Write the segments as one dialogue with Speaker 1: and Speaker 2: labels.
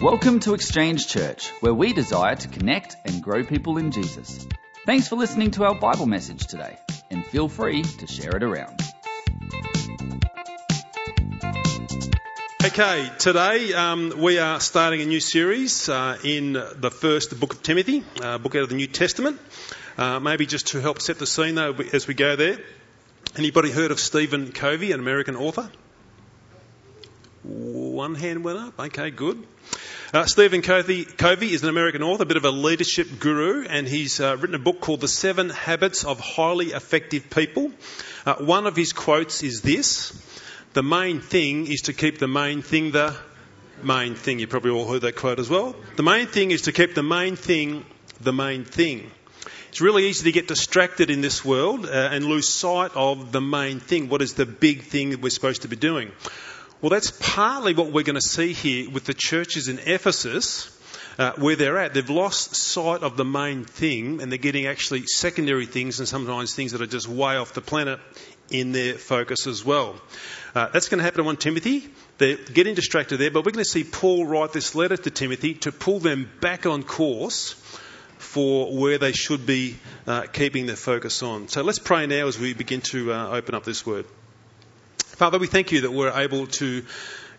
Speaker 1: Welcome to Exchange Church, where we desire to connect and grow people in Jesus. Thanks for listening to our Bible message today, and feel free to share it around.
Speaker 2: Okay, today um, we are starting a new series uh, in the first book of Timothy, uh, book out of the New Testament. Uh, maybe just to help set the scene though as we go there. Anybody heard of Stephen Covey, an American author? One hand went up. Okay, good. Uh, Stephen Covey, Covey, is an American author, a bit of a leadership guru, and he's uh, written a book called The Seven Habits of Highly Effective People. Uh, one of his quotes is this The main thing is to keep the main thing the main thing. You probably all heard that quote as well. The main thing is to keep the main thing the main thing. It's really easy to get distracted in this world uh, and lose sight of the main thing. What is the big thing that we're supposed to be doing? Well, that's partly what we're going to see here with the churches in Ephesus. Uh, where they're at, they've lost sight of the main thing and they're getting actually secondary things and sometimes things that are just way off the planet in their focus as well. Uh, that's going to happen to 1 Timothy. They're getting distracted there, but we're going to see Paul write this letter to Timothy to pull them back on course for where they should be uh, keeping their focus on. So let's pray now as we begin to uh, open up this word. Father, we thank you that we're able to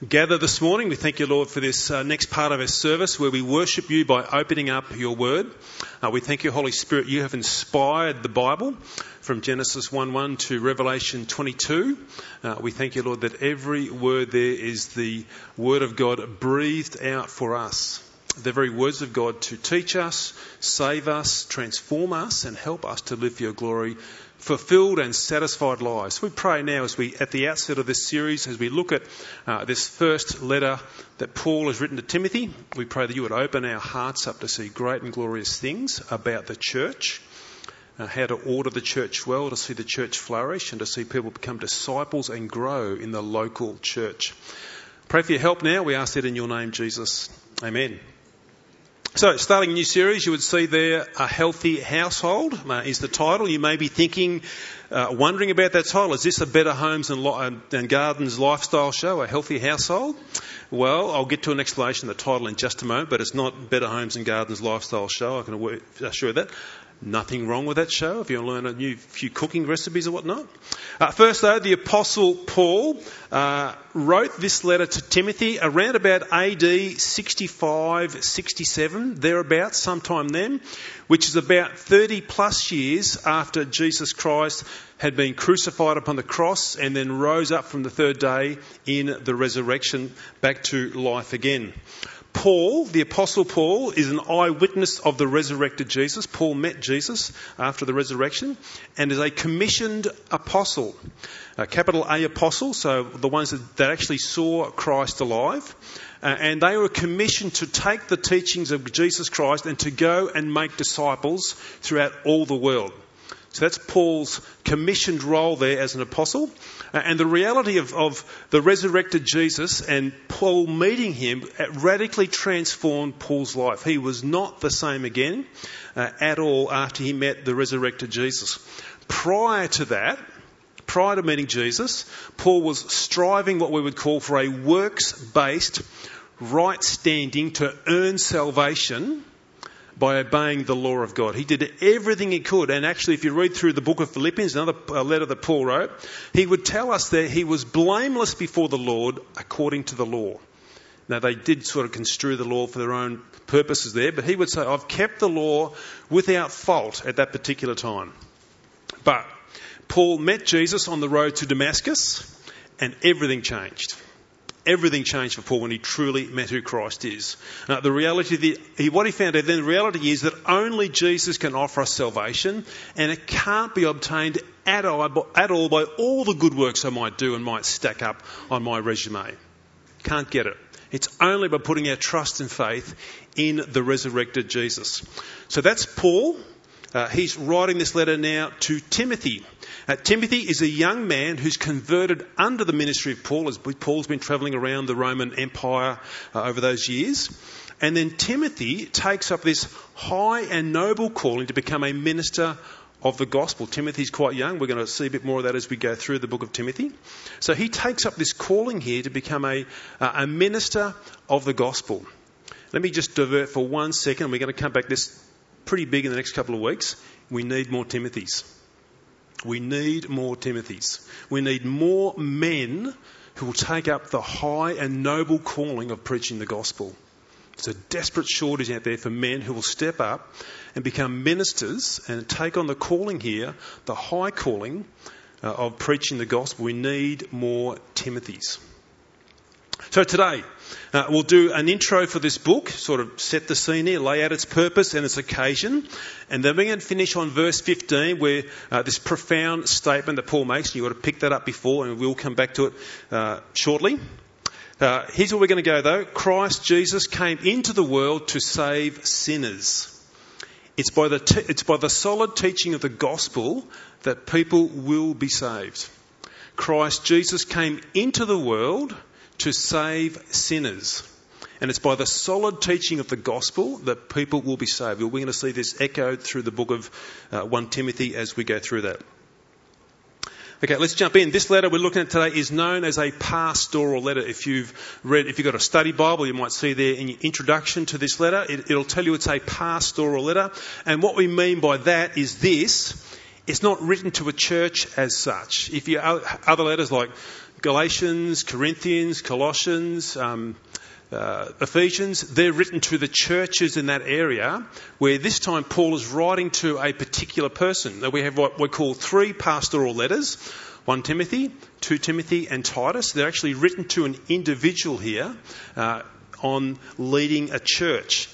Speaker 2: gather this morning. We thank you, Lord, for this uh, next part of our service where we worship you by opening up your word. Uh, we thank you, Holy Spirit, you have inspired the Bible from Genesis 1 1 to Revelation 22. Uh, we thank you, Lord, that every word there is the word of God breathed out for us. The very words of God to teach us, save us, transform us, and help us to live for your glory fulfilled and satisfied lives. We pray now as we, at the outset of this series, as we look at uh, this first letter that Paul has written to Timothy, we pray that you would open our hearts up to see great and glorious things about the church, uh, how to order the church well, to see the church flourish, and to see people become disciples and grow in the local church. Pray for your help now. We ask that in your name, Jesus. Amen. So, starting a new series, you would see there a healthy household uh, is the title. You may be thinking, uh, wondering about that title. Is this a Better Homes and, Lo- and, Gardens lifestyle show, a healthy household? Well, I'll get to an explanation of the title in just a moment, but it's not Better Homes and Gardens lifestyle show. I can assure you that. Nothing wrong with that show if you want to learn a new few cooking recipes or whatnot. Uh, first, though, the Apostle Paul uh, wrote this letter to Timothy around about AD 65, 67, thereabouts, sometime then, which is about 30 plus years after Jesus Christ had been crucified upon the cross and then rose up from the third day in the resurrection back to life again. Paul, the Apostle Paul, is an eyewitness of the resurrected Jesus. Paul met Jesus after the resurrection and is a commissioned apostle, a capital A apostle, so the ones that, actually saw Christ alive. Uh, and they were commissioned to take the teachings of Jesus Christ and to go and make disciples throughout all the world. So that's Paul's commissioned role there as an apostle. Uh, and the reality of, of the resurrected Jesus and Paul meeting him radically transformed Paul's life. He was not the same again uh, at all after he met the resurrected Jesus. Prior to that, prior to meeting Jesus, Paul was striving what we would call for a works based right standing to earn salvation by obeying the law of God. He did everything he could. And actually, if you read through the book of Philippians, another uh, letter that Paul wrote, he would tell us that he was blameless before the Lord according to the law. Now, they did sort of construe the law for their own purposes there, but he would say, I've kept the law without fault at that particular time. But Paul met Jesus on the road to Damascus, and everything changed everything changed for Paul when he truly met who Christ is. Now, the reality, the, he, what he found out then, the reality is that only Jesus can offer us salvation, and it can't be obtained at all, at all by all the good works I might do and might stack up on my resume. Can't get it. It's only by putting our trust and faith in the resurrected Jesus. So that's Paul. Uh, he's writing this letter now to Timothy. Uh, Timothy is a young man who's converted under the ministry of Paul, as Paul's been travelling around the Roman Empire uh, over those years. And then Timothy takes up this high and noble calling to become a minister of the gospel. Timothy's quite young. We're going to see a bit more of that as we go through the book of Timothy. So he takes up this calling here to become a, a minister of the gospel. Let me just divert for one second. We're going to come back this pretty big in the next couple of weeks. We need more Timothys. We need more Timothys. We need more men who will take up the high and noble calling of preaching the gospel. There's a desperate shortage out there for men who will step up and become ministers and take on the calling here, the high calling uh, of preaching the gospel. We need more Timothys. So today, uh, we'll do an intro for this book, sort of set the scene here, lay out its purpose and its occasion, and then we're going to finish on verse 15 where uh, this profound statement that Paul makes, and you've got to pick that up before, and we'll come back to it uh, shortly. Uh, here's where we're going to go though. Christ Jesus came into the world to save sinners. It's by the, t- it's by the solid teaching of the gospel that people will be saved. Christ Jesus came into the world to save sinners. And it's by the solid teaching of the gospel that people will be saved. We're going to see this echoed through the book of uh, 1 Timothy as we go through that. Okay, let's jump in. This letter we're looking at today is known as a pastoral letter. If you've read, if you've got a study Bible, you might see there in your introduction to this letter, it, it'll tell you it's a pastoral letter. And what we mean by that is this. It's not written to a church as such. If you other letters like Galatians, Corinthians, Colossians, um, uh, Ephesians, they're written to the churches in that area, where this time Paul is writing to a particular person. We have what we call three pastoral letters 1 Timothy, 2 Timothy, and Titus. They're actually written to an individual here uh, on leading a church.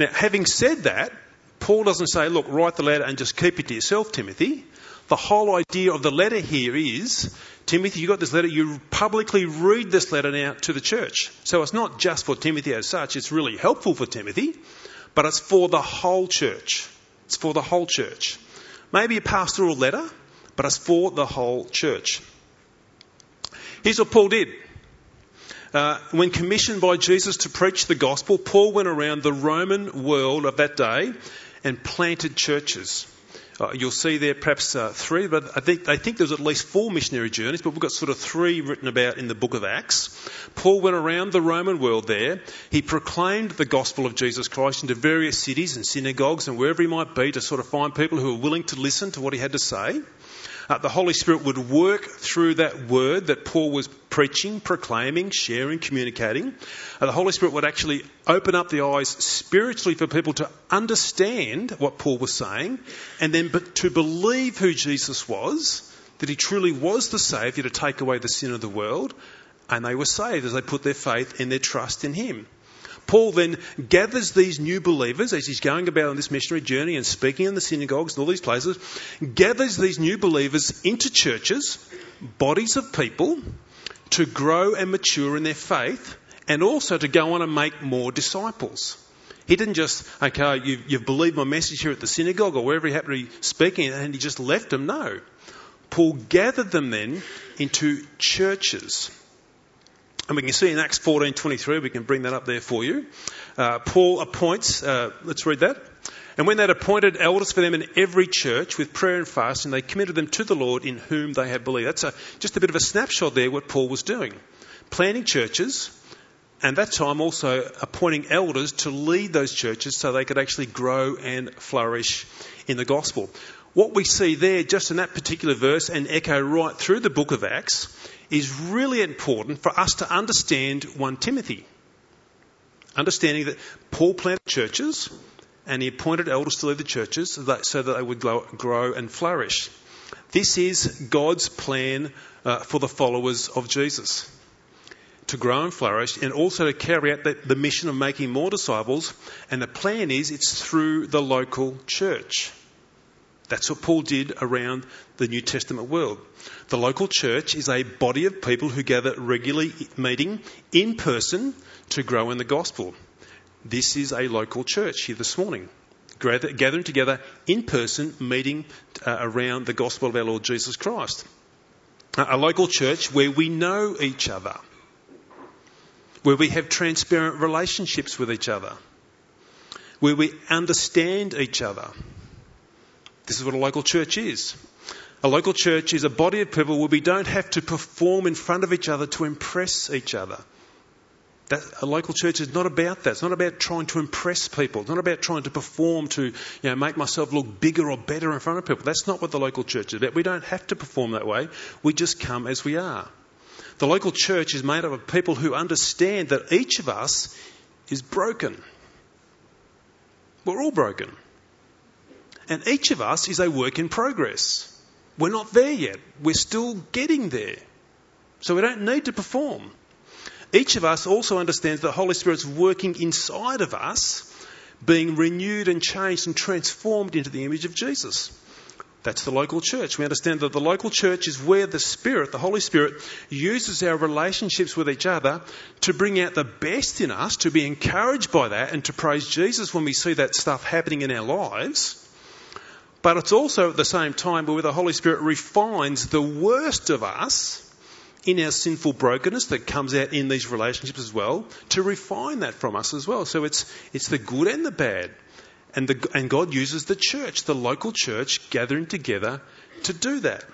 Speaker 2: Now, having said that, Paul doesn't say, look, write the letter and just keep it to yourself, Timothy. The whole idea of the letter here is Timothy, you got this letter, you publicly read this letter now to the church. So it's not just for Timothy as such, it's really helpful for Timothy, but it's for the whole church. It's for the whole church. Maybe a pastoral letter, but it's for the whole church. Here's what Paul did. Uh, when commissioned by Jesus to preach the gospel, Paul went around the Roman world of that day and planted churches. Uh, you'll see there perhaps uh, three, but I think, I think there's at least four missionary journeys, but we've got sort of three written about in the book of Acts. Paul went around the Roman world there. He proclaimed the gospel of Jesus Christ into various cities and synagogues and wherever he might be to sort of find people who were willing to listen to what he had to say uh, the Holy Spirit would work through that word that Paul was preaching, proclaiming, sharing, communicating. Uh, the Holy Spirit would actually open up the eyes spiritually for people to understand what Paul was saying and then to believe who Jesus was, that he truly was the Saviour to take away the sin of the world. And they were saved as they put their faith and their trust in him. Paul then gathers these new believers as he's going about on this missionary journey and speaking in the synagogues and all these places, gathers these new believers into churches, bodies of people, to grow and mature in their faith and also to go on and make more disciples. He didn't just, okay, you've, you've believed my message here at the synagogue or wherever he happened to be speaking and he just left them. No. Paul gathered them then into churches. And we can see in Acts 14:23, we can bring that up there for you. Uh, Paul appoints. Uh, let's read that. And when they had appointed elders for them in every church with prayer and fasting, they committed them to the Lord in whom they had believed. That's a, just a bit of a snapshot there what Paul was doing. Planting churches, and that time also appointing elders to lead those churches so they could actually grow and flourish in the gospel. What we see there, just in that particular verse and echo right through the book of Acts, is really important for us to understand 1 Timothy. Understanding that Paul planted churches and he appointed elders to lead the churches so that, so that they would grow and flourish. This is God's plan uh, for the followers of Jesus to grow and flourish and also to carry out the, the mission of making more disciples. And the plan is it's through the local church. That's what Paul did around the New Testament world. The local church is a body of people who gather regularly meeting in person to grow in the gospel. This is a local church here this morning. Gathering together in person, meeting uh, around the gospel of our Lord Jesus Christ. A local church where we know each other, where we have transparent relationships with each other, where we understand each other, This is what a local church is. A local church is a body of people where we don't have to perform in front of each other to impress each other. That, a local church is not about that. It's not about trying to impress people. It's not about trying to perform to you know, make myself look bigger or better in front of people. That's not what the local church is about. We don't have to perform that way. We just come as we are. The local church is made up of people who understand that each of us is broken. We're all broken. And each of us is a work in progress. We're not there yet. We're still getting there. So we don't need to perform. Each of us also understands that the Holy Spirit's working inside of us, being renewed and changed and transformed into the image of Jesus. That's the local church. We understand that the local church is where the Spirit, the Holy Spirit, uses our relationships with each other to bring out the best in us, to be encouraged by that, and to praise Jesus when we see that stuff happening in our lives. But it's also at the same time where the Holy Spirit refines the worst of us in our sinful brokenness that comes out in these relationships as well to refine that from us as well. So it's, it's the good and the bad. And, the, and God uses the church, the local church, gathering together to do that.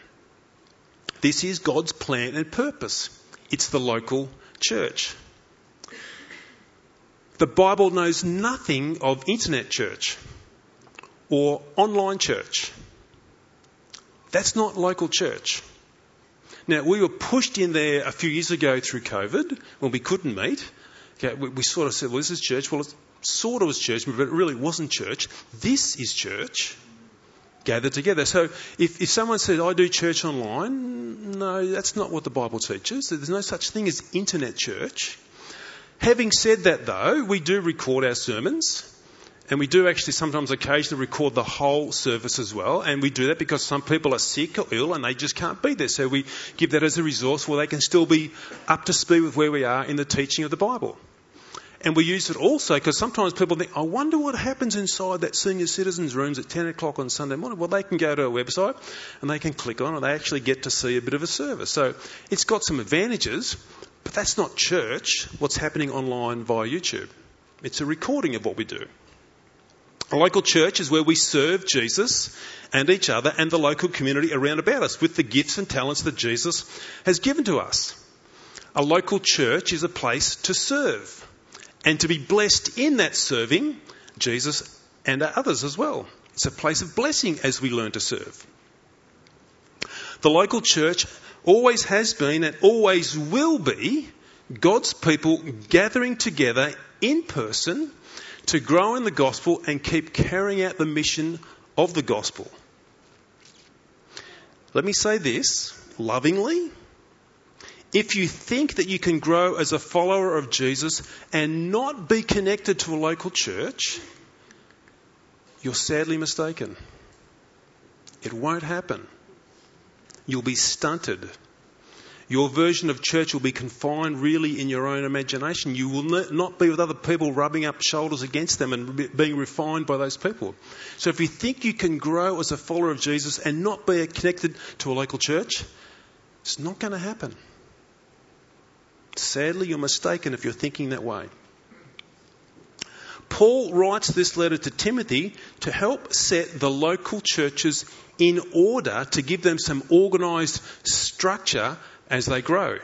Speaker 2: This is God's plan and purpose. It's the local church. The Bible knows nothing of internet church or online church. That's not local church. Now, we were pushed in there a few years ago through COVID when we couldn't meet. Okay, we, we, sort of said, well, this is church. Well, it sort of was church, but it really wasn't church. This is church gathered together. So if, if someone said, I do church online, no, that's not what the Bible teaches. There's no such thing as internet church. Having said that, though, we do record our sermons. And we do actually sometimes occasionally record the whole service as well. And we do that because some people are sick or ill and they just can't be there. So we give that as a resource where they can still be up to speed with where we are in the teaching of the Bible. And we use it also because sometimes people think, I wonder what happens inside that senior citizens' rooms at 10 o'clock on Sunday morning. Well, they can go to a website and they can click on it and they actually get to see a bit of a service. So it's got some advantages, but that's not church, what's happening online via YouTube. It's a recording of what we do. A local church is where we serve Jesus and each other and the local community around about us with the gifts and talents that Jesus has given to us. A local church is a place to serve and to be blessed in that serving Jesus and others as well. It's a place of blessing as we learn to serve. The local church always has been and always will be God's people gathering together in person to grow in the gospel and keep carrying out the mission of the gospel. Let me say this lovingly. If you think that you can grow as a follower of Jesus and not be connected to a local church, you're sadly mistaken. It won't happen. You'll be stunted your version of church will be confined really in your own imagination. You will not be with other people rubbing up shoulders against them and being refined by those people. So if you think you can grow as a follower of Jesus and not be connected to a local church, it's not going to happen. Sadly, you're mistaken if you're thinking that way. Paul writes this letter to Timothy to help set the local churches in order to give them some organised structure as they grow.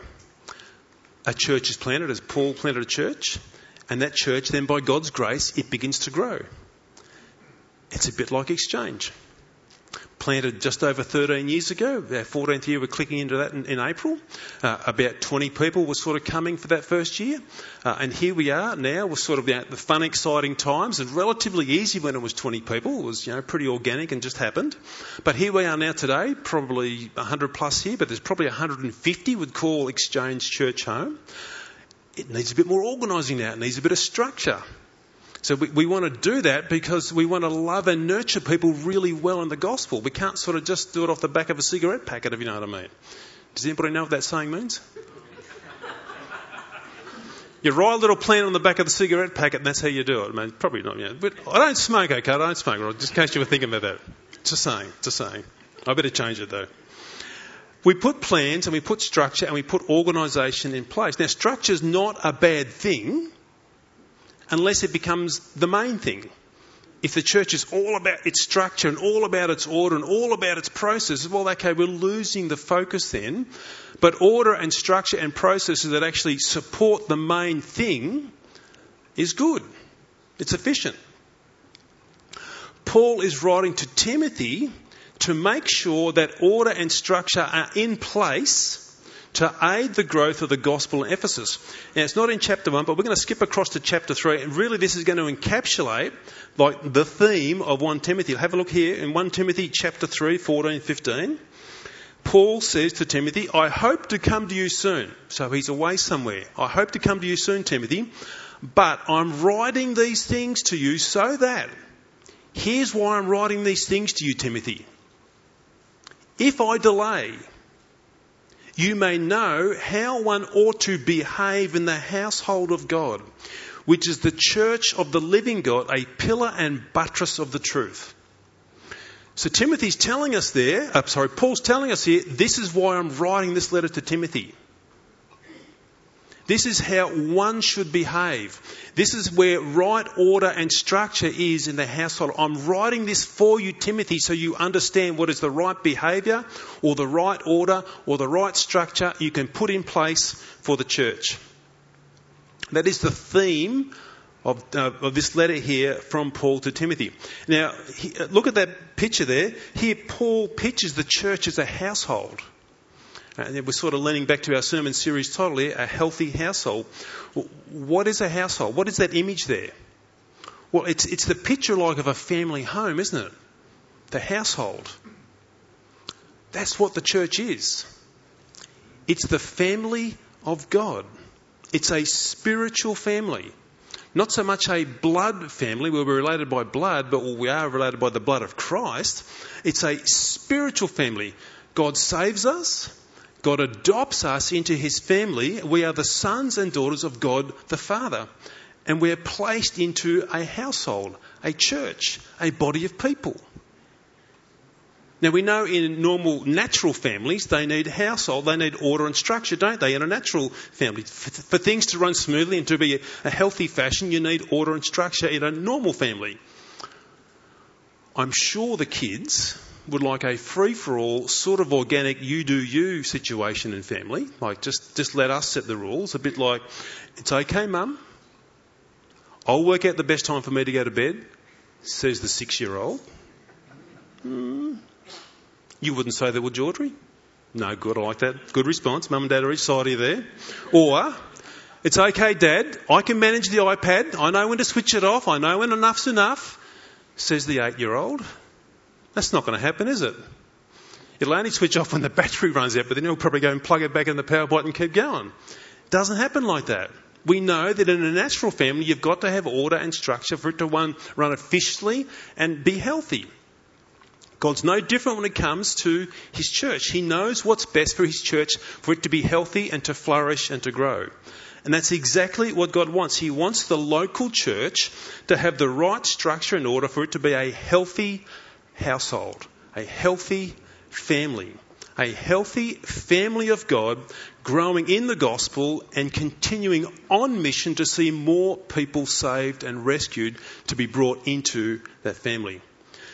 Speaker 2: A church is planted, as Paul planted a church, and that church then, by God's grace, it begins to grow. It's a bit like exchange planted just over 13 years ago. Our 14th year, we're clicking into that in, in April. Uh, about 20 people were sort of coming for that first year. Uh, and here we are now. We're sort of at the fun, exciting times. It's relatively easy when it was 20 people. It was, you know, pretty organic and just happened. But here we are now today, probably 100 plus here, but there's probably 150 would call Exchange Church home. It needs a bit more organising now. It needs a bit of structure. So we, we want to do that because we want to love and nurture people really well in the gospel. We can't sort of just do it off the back of a cigarette packet, if you know what I mean. Does anybody know what that saying means? You write a little plan on the back of the cigarette packet, and that's how you do it. I mean, probably not. Yeah. But I don't smoke, okay? I don't smoke. Just in case you were thinking about that. Just saying. Just saying. I better change it though. We put plans and we put structure and we put organisation in place. Now, structure is not a bad thing unless it becomes the main thing. if the church is all about its structure and all about its order and all about its processes, well, okay, we're losing the focus then. But order and structure and processes that actually support the main thing is good. It's efficient. Paul is writing to Timothy to make sure that order and structure are in place to aid the growth of the gospel in Ephesus. Now, it's not in chapter 1, but we're going to skip across to chapter 3, and really this is going to encapsulate like the theme of 1 Timothy. Have a look here in 1 Timothy chapter 3, 14, 15. Paul says to Timothy, I hope to come to you soon. So he's away somewhere. I hope to come to you soon, Timothy. But I'm writing these things to you so that, here's why I'm writing these things to you, Timothy. If I delay, you may know how one ought to behave in the household of God, which is the church of the living God, a pillar and buttress of the truth. So Timothy's telling us there, I'm uh, sorry, Paul's telling us here, this is why I'm writing this letter to Timothy. This is how one should behave. This is where right order and structure is in the household. I'm writing this for you, Timothy, so you understand what is the right behaviour or the right order or the right structure you can put in place for the church. That is the theme of, uh, of, this letter here from Paul to Timothy. Now, he, look at that picture there. Here, Paul pictures the church as a household. Uh, and we're sort of leaning back to our sermon series title here, A Healthy Household. What is a household? What is that image there? Well, it's, it's the picture like of a family home, isn't it? The household. That's what the church is. It's the family of God. It's a spiritual family. Not so much a blood family where we're related by blood, but we are related by the blood of Christ. It's a spiritual family. God saves us. God adopts us into his family. We are the sons and daughters of God the Father. And we're placed into a household, a church, a body of people. Now we know in normal natural families they need household, they need order and structure, don't they? In a natural family, for, for things to run smoothly and to be a, a healthy fashion, you need order and structure in a normal family. I'm sure the kids would like a free for all, sort of organic, you do you situation in family. Like, just, just let us set the rules. A bit like, it's okay, mum. I'll work out the best time for me to go to bed, says the six year old. Hmm. You wouldn't say that, would Audrey? No, good, I like that. Good response. Mum and dad are each side of you there. Or, it's okay, dad. I can manage the iPad. I know when to switch it off. I know when enough's enough, says the eight year old. That's not going to happen, is it? It'll only switch off when the battery runs out, but then you'll probably go and plug it back in the power button and keep going. It doesn't happen like that. We know that in a natural family, you've got to have order and structure for it to run, run efficiently and be healthy. God's no different when it comes to His church. He knows what's best for His church, for it to be healthy and to flourish and to grow. And that's exactly what God wants. He wants the local church to have the right structure and order for it to be a healthy, household, a healthy family, a healthy family of God growing in the gospel and continuing on mission to see more people saved and rescued to be brought into that family.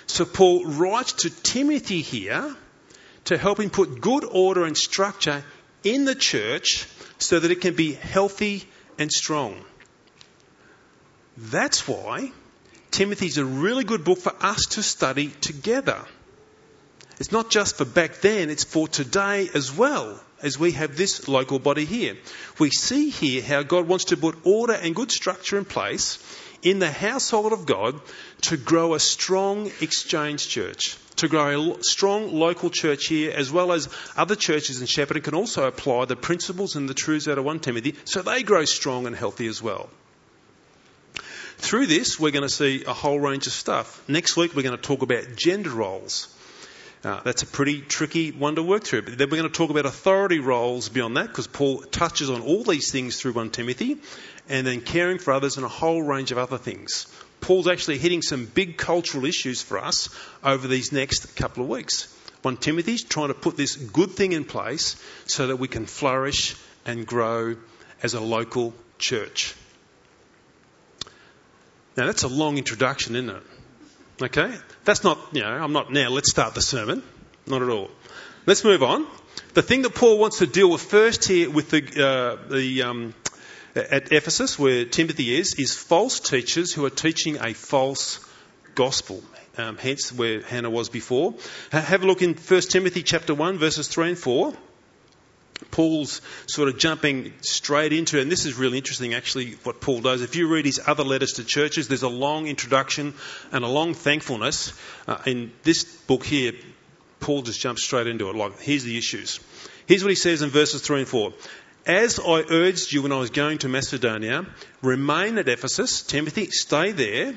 Speaker 2: So Paul writes to Timothy here to help him put good order and structure in the church so that it can be healthy and strong. That's why Timothy's a really good book for us to study together. It's not just for back then, it's for today as well, as we have this local body here. We see here how God wants to put order and good structure in place in the household of God to grow a strong exchange church, to grow a strong local church here, as well as other churches in Shepparton can also apply the principles and the truths out of 1 Timothy so they grow strong and healthy as well. Through this, we're going to see a whole range of stuff. Next week, we're going to talk about gender roles. Uh, that's a pretty tricky one to work through. But then we're going to talk about authority roles beyond that because Paul touches on all these things through 1 Timothy and then caring for others and a whole range of other things. Paul's actually hitting some big cultural issues for us over these next couple of weeks. 1 Timothy's trying to put this good thing in place so that we can flourish and grow as a local church. Now, that's a long introduction, isn't it? Okay? That's not, you know, I'm not now, let's start the sermon. Not at all. Let's move on. The thing that Paul wants to deal with first here with the, uh, the um, at Ephesus, where Timothy is, is false teachers who are teaching a false gospel. Um, hence where Hannah was before. Have a look in 1 Timothy chapter 1, verses 3 and 4. Paul's sort of jumping straight into, and this is really interesting actually what Paul does. If you read his other letters to churches, there's a long introduction and a long thankfulness. Uh, in this book here, Paul just jumps straight into it. Like, here's the issues. Here's what he says in verses 3 and 4. As I urged you when I was going to Macedonia, remain at Ephesus. Timothy, stay there.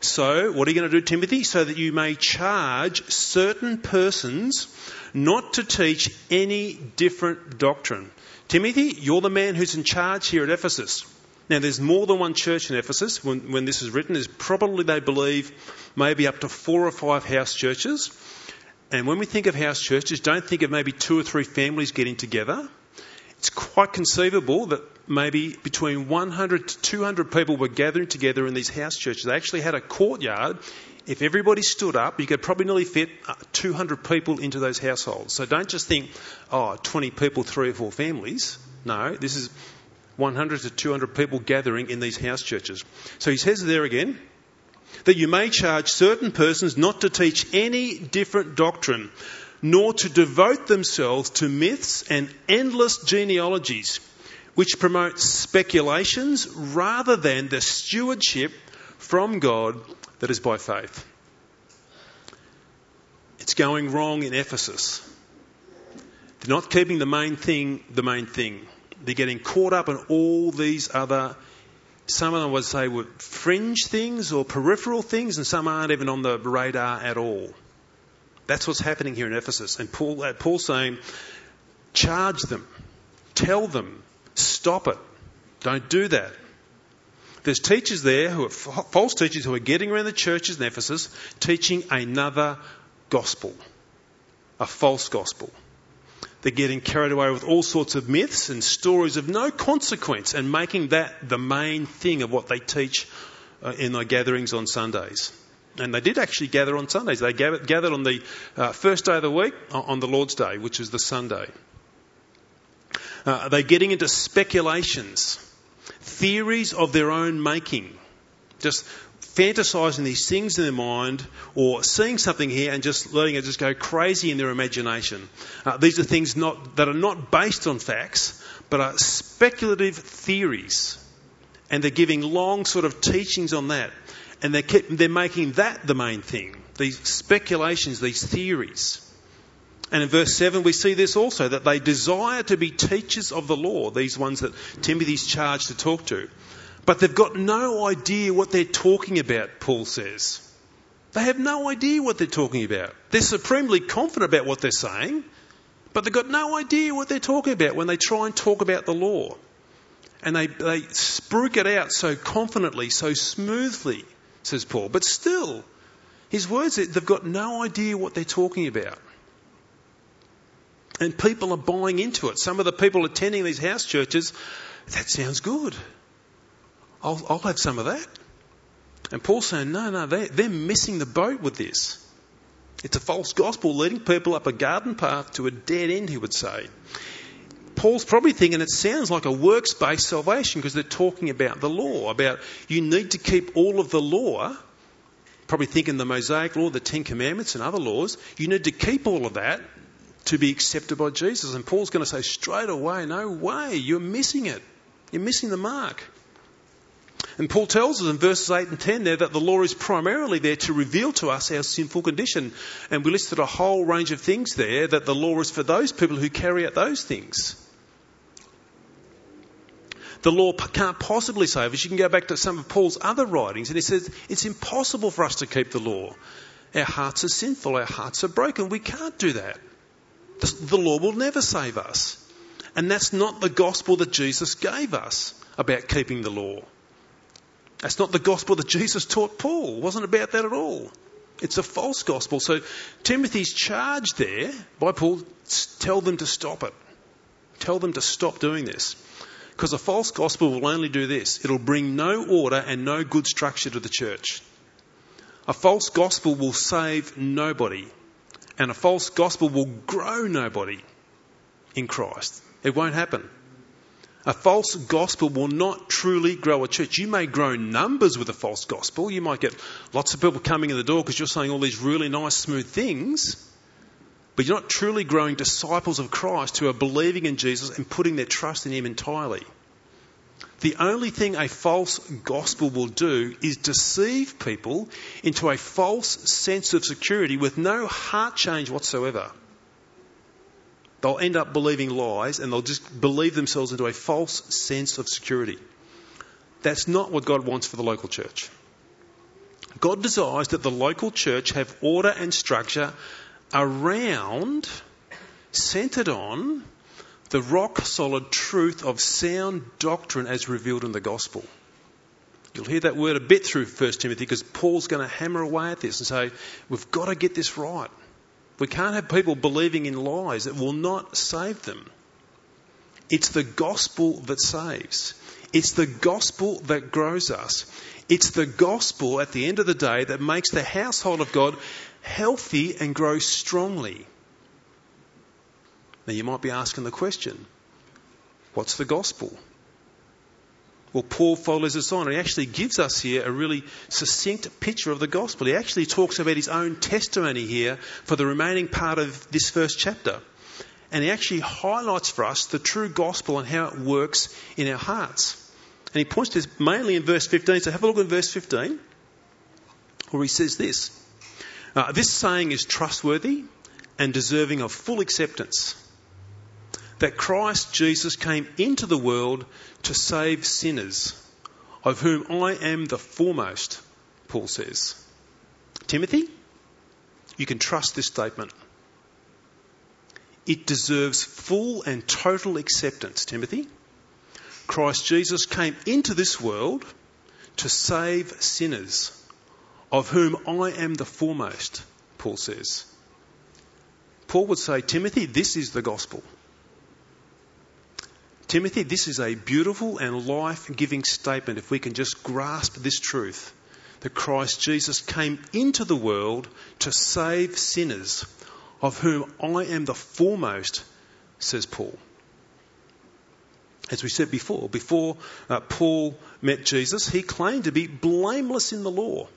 Speaker 2: So, what are you going to do, Timothy? So that you may charge certain persons not to teach any different doctrine. Timothy, you're the man who's in charge here at Ephesus. Now, there's more than one church in Ephesus when, when this is written. There's probably, they believe, maybe up to four or five house churches. And when we think of house churches, don't think of maybe two or three families getting together. It's quite conceivable that maybe between 100 to 200 people were gathering together in these house churches. They actually had a courtyard. If everybody stood up, you could probably nearly fit uh, 200 people into those households. So don't just think, oh, 20 people, three or four families. No, this is 100 to 200 people gathering in these house churches. So he says there again, that you may charge certain persons not to teach any different doctrine, nor to devote themselves to myths and endless genealogies which promote speculations rather than the stewardship from God that is by faith. It's going wrong in Ephesus. They're not keeping the main thing the main thing. They're getting caught up in all these other, some of them would say were fringe things or peripheral things, and some aren't even on the radar at all. That's what's happening here in Ephesus. And Paul, uh, Paul's saying, charge them, tell them, Stop it. Don't do that. There's teachers there who are false teachers who are getting around the churches in Ephesus teaching another gospel, a false gospel. They're getting carried away with all sorts of myths and stories of no consequence and making that the main thing of what they teach uh, in their gatherings on Sundays. And they did actually gather on Sundays. They gathered on the uh, first day of the week, on the Lord's Day, which is the Sunday. Uh, they're getting into speculations, theories of their own making, just fantasizing these things in their mind or seeing something here and just letting it just go crazy in their imagination. Uh, these are things not, that are not based on facts, but are speculative theories. And they're giving long sort of teachings on that. And they're, they're making that the main thing. These speculations, these theories. And in verse 7, we see this also that they desire to be teachers of the law, these ones that Timothy's charged to talk to. But they've got no idea what they're talking about, Paul says. They have no idea what they're talking about. They're supremely confident about what they're saying, but they've got no idea what they're talking about when they try and talk about the law. And they, they spruik it out so confidently, so smoothly, says Paul. But still, his words, they've got no idea what they're talking about. And people are buying into it. Some of the people attending these house churches, that sounds good. I'll, I'll have some of that. And Paul's saying, no, no, they're, they're missing the boat with this. It's a false gospel leading people up a garden path to a dead end, he would say. Paul's probably thinking it sounds like a works based salvation because they're talking about the law, about you need to keep all of the law. Probably thinking the Mosaic law, the Ten Commandments, and other laws. You need to keep all of that to be accepted by Jesus. And Paul's going to say straight away, no way, you're missing it. You're missing the mark. And Paul tells us in verses 8 and 10 there that the law is primarily there to reveal to us our sinful condition. And we listed a whole range of things there that the law is for those people who carry out those things. The law can't possibly save us. You can go back to some of Paul's other writings, and he says it's impossible for us to keep the law. Our hearts are sinful, our hearts are broken. We can't do that. The law will never save us. And that's not the gospel that Jesus gave us about keeping the law. That's not the gospel that Jesus taught Paul. It wasn't about that at all. It's a false gospel. So Timothy's charge there by Paul, tell them to stop it. Tell them to stop doing this. Because a false gospel will only do this. It'll bring no order and no good structure to the church. A false gospel will save nobody, and a false gospel will grow nobody in Christ. It won't happen. A false gospel will not truly grow a church. You may grow numbers with a false gospel. You might get lots of people coming in the door because you're saying all these really nice, smooth things. But you're not truly growing disciples of Christ who are believing in Jesus and putting their trust in Him entirely. The only thing a false gospel will do is deceive people into a false sense of security with no heart change whatsoever. They'll end up believing lies and they'll just believe themselves into a false sense of security. That's not what God wants for the local church. God desires that the local church have order and structure around, centered on, the rock solid truth of sound doctrine as revealed in the gospel. You'll hear that word a bit through 1 Timothy because Paul's going to hammer away at this and say, we've got to get this right. We can't have people believing in lies that will not save them. It's the gospel that saves. It's the gospel that grows us. It's the gospel at the end of the day that makes the household of God healthy and grow strongly. Now you might be asking the question, what's the gospel? Well, Paul follows us on. He actually gives us here a really succinct picture of the gospel. He actually talks about his own testimony here for the remaining part of this first chapter. And he actually highlights for us the true gospel and how it works in our hearts. And he points to this mainly in verse 15. So have a look in verse 15, where he says this uh, This saying is trustworthy and deserving of full acceptance that Christ Jesus came into the world to save sinners, of whom I am the foremost, Paul says. Timothy, you can trust this statement. It deserves full and total acceptance, Timothy. Christ Jesus came into this world to save sinners, of whom I am the foremost, Paul says. Paul would say, Timothy, this is the gospel. Timothy, this is a beautiful and life giving statement if we can just grasp this truth that Christ Jesus came into the world to save sinners, of whom I am the foremost, says Paul. As we said before, before uh, Paul met Jesus, he claimed to be blameless in the law.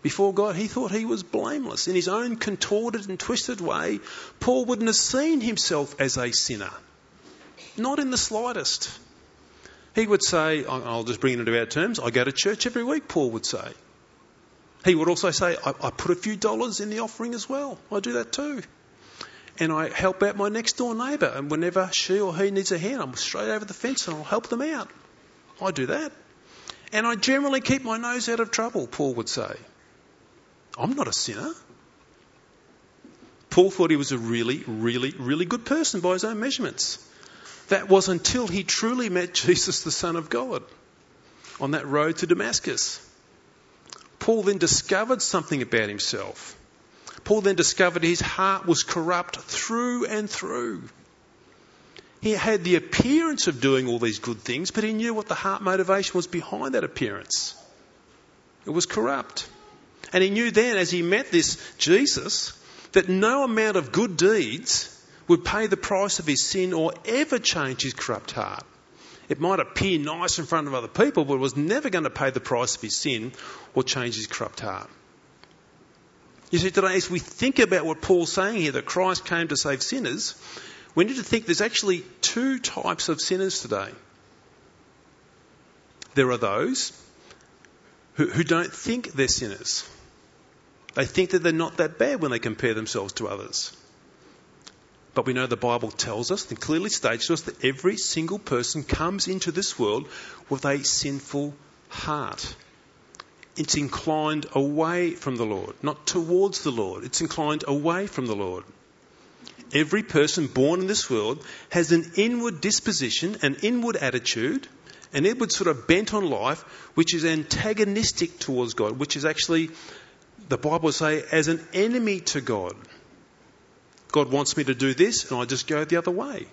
Speaker 2: Before God, he thought he was blameless. In his own contorted and twisted way, Paul wouldn't have seen himself as a sinner. Not in the slightest. He would say, I'll just bring it into our terms, I go to church every week, Paul would say. He would also say, I, I put a few dollars in the offering as well. I do that too. And I help out my next door neighbour, and whenever she or he needs a hand, I'm straight over the fence and I'll help them out. I do that. And I generally keep my nose out of trouble, Paul would say. I'm not a sinner. Paul thought he was a really, really, really good person by his own measurements. That was until he truly met Jesus, the Son of God, on that road to Damascus. Paul then discovered something about himself. Paul then discovered his heart was corrupt through and through. He had the appearance of doing all these good things, but he knew what the heart motivation was behind that appearance. It was corrupt. And he knew then, as he met this Jesus, that no amount of good deeds would pay the price of his sin or ever change his corrupt heart. It might appear nice in front of other people, but it was never going to pay the price of his sin or change his corrupt heart. You see, today, as we think about what Paul's saying here, that Christ came to save sinners, we need to think there's actually two types of sinners today. There are those who, who don't think they're sinners. They think that they're not that bad when they compare themselves to others. But we know the Bible tells us and clearly states to us that every single person comes into this world with a sinful heart. It's inclined away from the Lord, not towards the Lord. It's inclined away from the Lord. Every person born in this world has an inward disposition, an inward attitude, an inward sort of bent on life, which is antagonistic towards God, which is actually, the Bible say, as an enemy to God. God wants me to do this, and I just go the other way.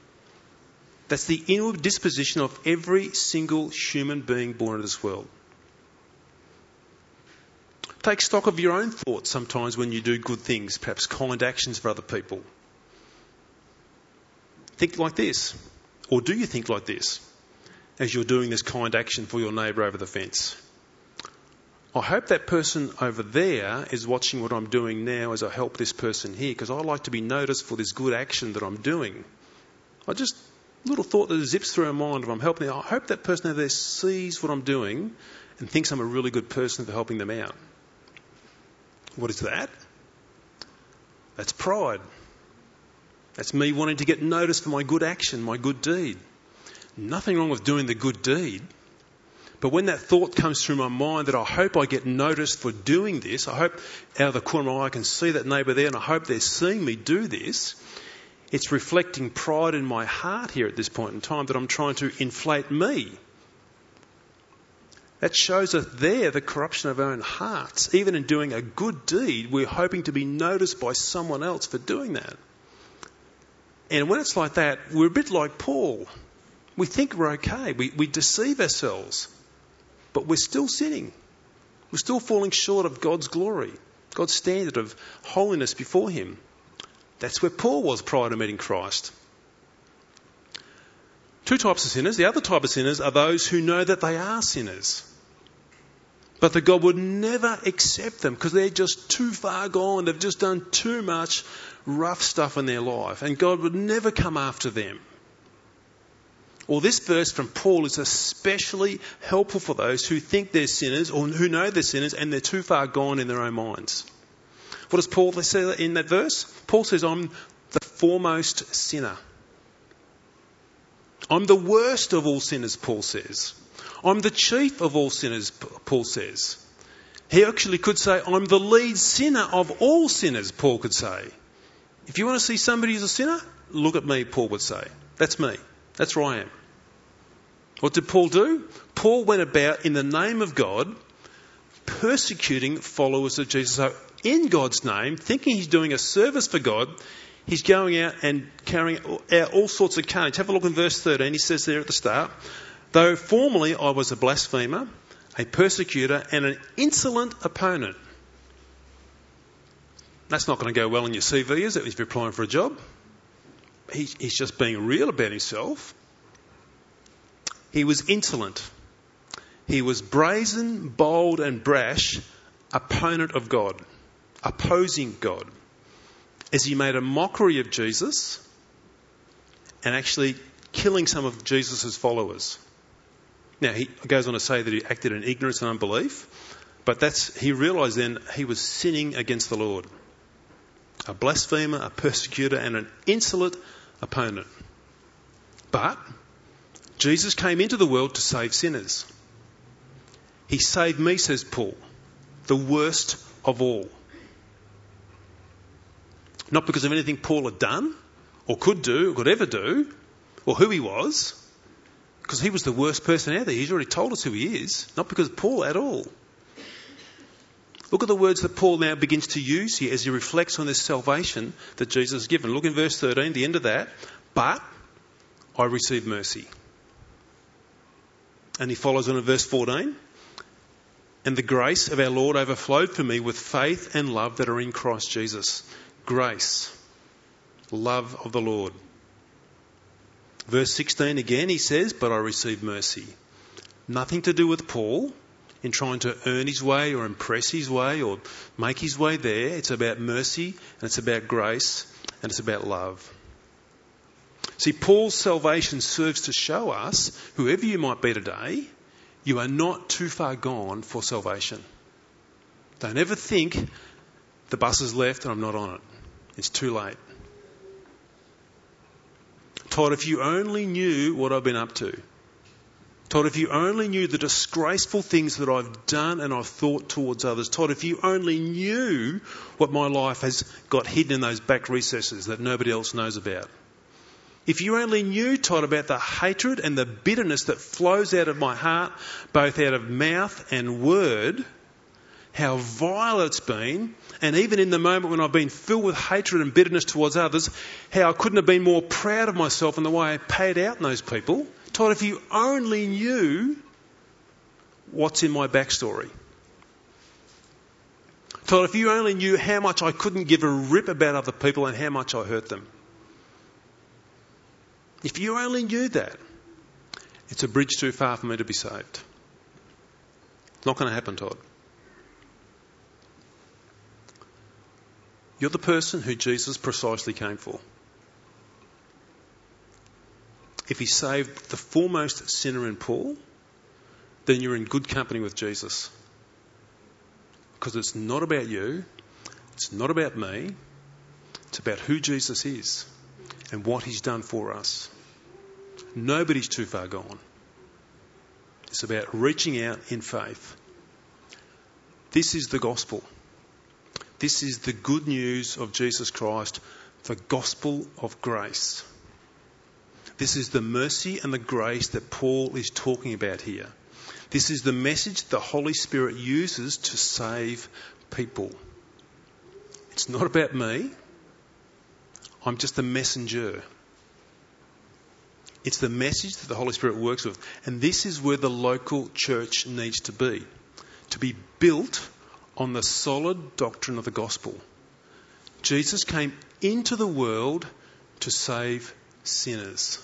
Speaker 2: That's the inward disposition of every single human being born into this world. take stock of your own thoughts sometimes when you do good things, perhaps kind actions for other people. Think like this. Or do you think like this as you're doing this kind action for your neighbour over the fence? I hope that person over there is watching what I'm doing now as I help this person here because I like to be noticed for this good action that I'm doing. I just, little thought that zips through my mind if I'm helping. I hope that person over there sees what I'm doing and thinks I'm a really good person for helping them out. What is that? That's pride. That's me wanting to get noticed for my good action, my good deed. Nothing wrong with doing the good deed. But when that thought comes through my mind that I hope I get noticed for doing this, I hope out of the corner of my eye I can see that neighbour there and I hope they're seeing me do this, it's reflecting pride in my heart here at this point in time that I'm trying to inflate me. That shows us there the corruption of our own hearts. Even in doing a good deed, we're hoping to be noticed by someone else for doing that. And when it's like that, we're a bit like Paul. We think we're okay. We, we deceive ourselves. But we're still sinning. We're still falling short of God's glory, God's standard of holiness before Him. That's where Paul was prior to meeting Christ. Two types of sinners. The other type of sinners are those who know that they are sinners. But that God would never accept them because they're just too far gone. They've just done too much rough stuff in their life. And God would never come after them. Well, this verse from Paul is especially helpful for those who think they're sinners or who know they're sinners and they're too far gone in their own minds. What does Paul say in that verse? Paul says, I'm the foremost sinner. I'm the worst of all sinners, Paul says. I'm the chief of all sinners, Paul says. He actually could say, I'm the lead sinner of all sinners, Paul could say. If you want to see somebody who's a sinner, look at me, Paul would say. That's me. That's where I am. What did Paul do? Paul went about in the name of God persecuting followers of Jesus. So, in God's name, thinking he's doing a service for God, he's going out and carrying out all sorts of carnage. Have a look in verse 13. He says there at the start, Though formerly I was a blasphemer, a persecutor, and an insolent opponent. That's not going to go well in your CV, is it, if you're applying for a job? He, he's just being real about himself. He was insolent. He was brazen, bold, and brash, opponent of God, opposing God. As he made a mockery of Jesus and actually killing some of Jesus' followers. Now, he goes on to say that he acted in ignorance and unbelief, but that's, he realised then he was sinning against the Lord. A blasphemer, a persecutor, and an insolent opponent. But Jesus came into the world to save sinners. He saved me, says Paul, the worst of all. Not because of anything Paul had done, or could do, or could ever do, or who he was, because he was the worst person there. He's already told us who he is, not because of Paul at all. Look at the words that Paul now begins to use here as he reflects on this salvation that Jesus has given. Look in verse 13, the end of that. But I receive mercy. And he follows on in verse 14. And the grace of our Lord overflowed for me with faith and love that are in Christ Jesus. Grace, love of the Lord. Verse 16 again, he says, But I receive mercy. Nothing to do with Paul in trying to earn his way or impress his way or make his way there. It's about mercy and it's about grace and it's about love. See, Paul's salvation serves to show us, whoever you might be today, you are not too far gone for salvation. Don't ever think the bus has left and I'm not on it. It's too late. Todd, if you only knew what I've been up to. Todd, if you only knew the disgraceful things that I've done and I've thought towards others. Todd, if you only knew what my life has got hidden in those back recesses that nobody else knows about. If you only knew, Todd, about the hatred and the bitterness that flows out of my heart, both out of mouth and word, how vile it's been, and even in the moment when I've been filled with hatred and bitterness towards others, how I couldn't have been more proud of myself in the way I paid out those people. Todd, if you only knew what's in my backstory. Todd, if you only knew how much I couldn't give a rip about other people and how much I hurt them. If you only knew that, it's a bridge too far for me to be saved. It's not going to happen, Todd. You're the person who Jesus precisely came for. If he saved the foremost sinner in Paul, then you're in good company with Jesus. Because it's not about you, it's not about me, it's about who Jesus is and what he's done for us. Nobody's too far gone. It's about reaching out in faith. This is the gospel. This is the good news of Jesus Christ, the gospel of grace. This is the mercy and the grace that Paul is talking about here. This is the message the Holy Spirit uses to save people. It's not about me. I'm just a messenger. It's the message that the Holy Spirit works with. And this is where the local church needs to be to be built on the solid doctrine of the gospel. Jesus came into the world to save sinners.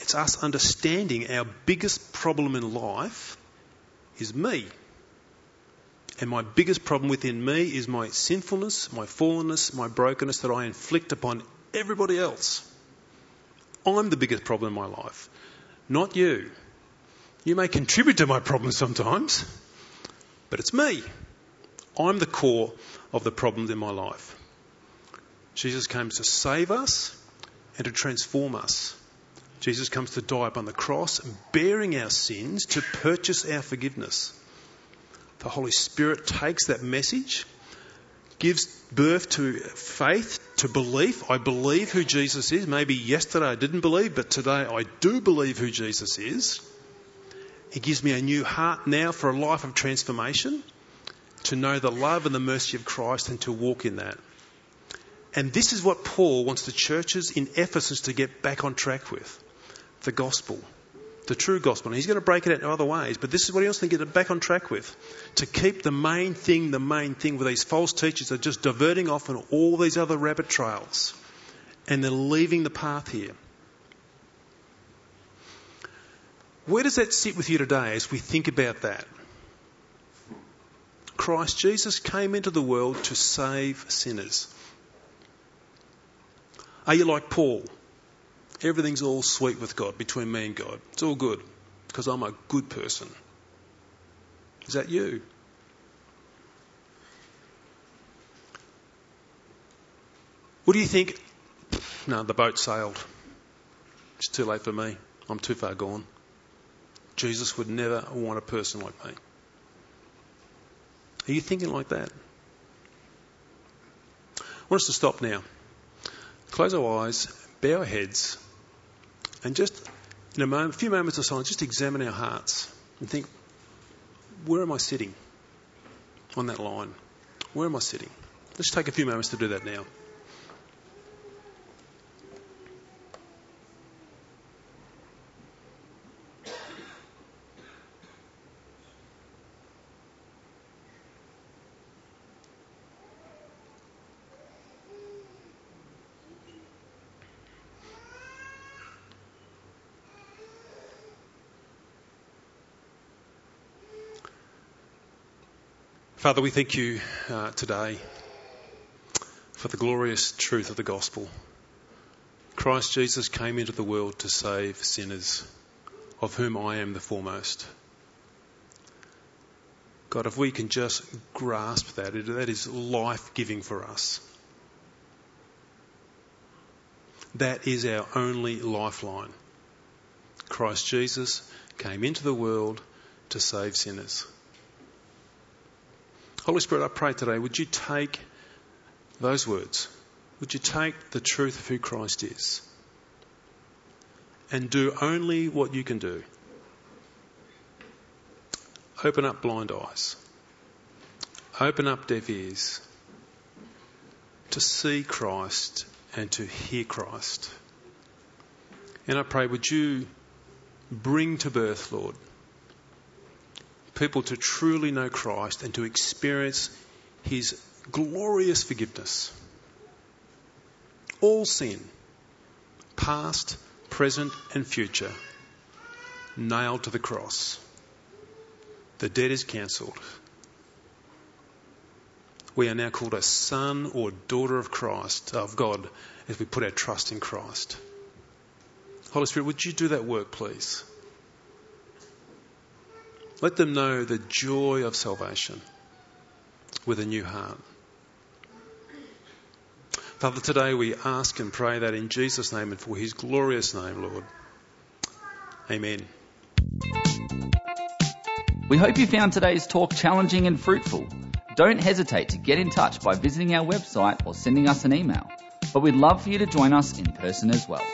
Speaker 2: It's us understanding our biggest problem in life is me. And my biggest problem within me is my sinfulness, my fallenness, my brokenness that I inflict upon everybody else. I'm the biggest problem in my life, not you. You may contribute to my problem sometimes, but it's me. I'm the core of the problems in my life. Jesus came to save us and to transform us. Jesus comes to die upon the cross, bearing our sins to purchase our forgiveness. The Holy Spirit takes that message, gives birth to faith, to belief. I believe who Jesus is. Maybe yesterday I didn't believe, but today I do believe who Jesus is. He gives me a new heart now for a life of transformation, to know the love and the mercy of Christ and to walk in that. And this is what Paul wants the churches in Ephesus to get back on track with the gospel, the true gospel. And he's going to break it out in other ways, but this is what he wants them to get back on track with. To keep the main thing the main thing, where these false teachers are just diverting off on all these other rabbit trails. And they're leaving the path here. Where does that sit with you today as we think about that? Christ Jesus came into the world to save sinners. Are you like Paul? Everything's all sweet with God, between me and God. It's all good, because I'm a good person. Is that you? What do you think? No, the boat sailed. It's too late for me. I'm too far gone. Jesus would never want a person like me. Are you thinking like that? I want us to stop now. Close our eyes, bow our heads, and just in a, moment, few moments of silence, just examine our hearts and think, where am I sitting on that line? Where am I sitting? Let's take a few moments to do that now. Father, we thank you uh, today for the glorious truth of the gospel. Christ Jesus came into the world to save sinners, of whom I am the foremost. God, if we can just grasp that, that is life giving for us. That is our only lifeline. Christ Jesus came into the world to save sinners. Holy Spirit, I pray today, would you take those words? Would you take the truth of who Christ is and do only what you can do? Open up blind eyes, open up deaf ears to see Christ and to hear Christ. And I pray, would you bring to birth, Lord, people to truly know Christ and to experience his glorious forgiveness. All sin, past, present, and future, nailed to the cross. The debt is cancelled. We are now called a son or daughter of Christ, of God, as we put our trust in Christ. Holy Spirit, would you do that work, please? Let them know the joy of salvation with a new heart. Father, today we ask and pray that in Jesus' name and for his glorious name, Lord. Amen.
Speaker 1: We hope you found today's talk challenging and fruitful. Don't hesitate to get in touch by visiting our website or sending us an email. But we'd love for you to join us in person as well.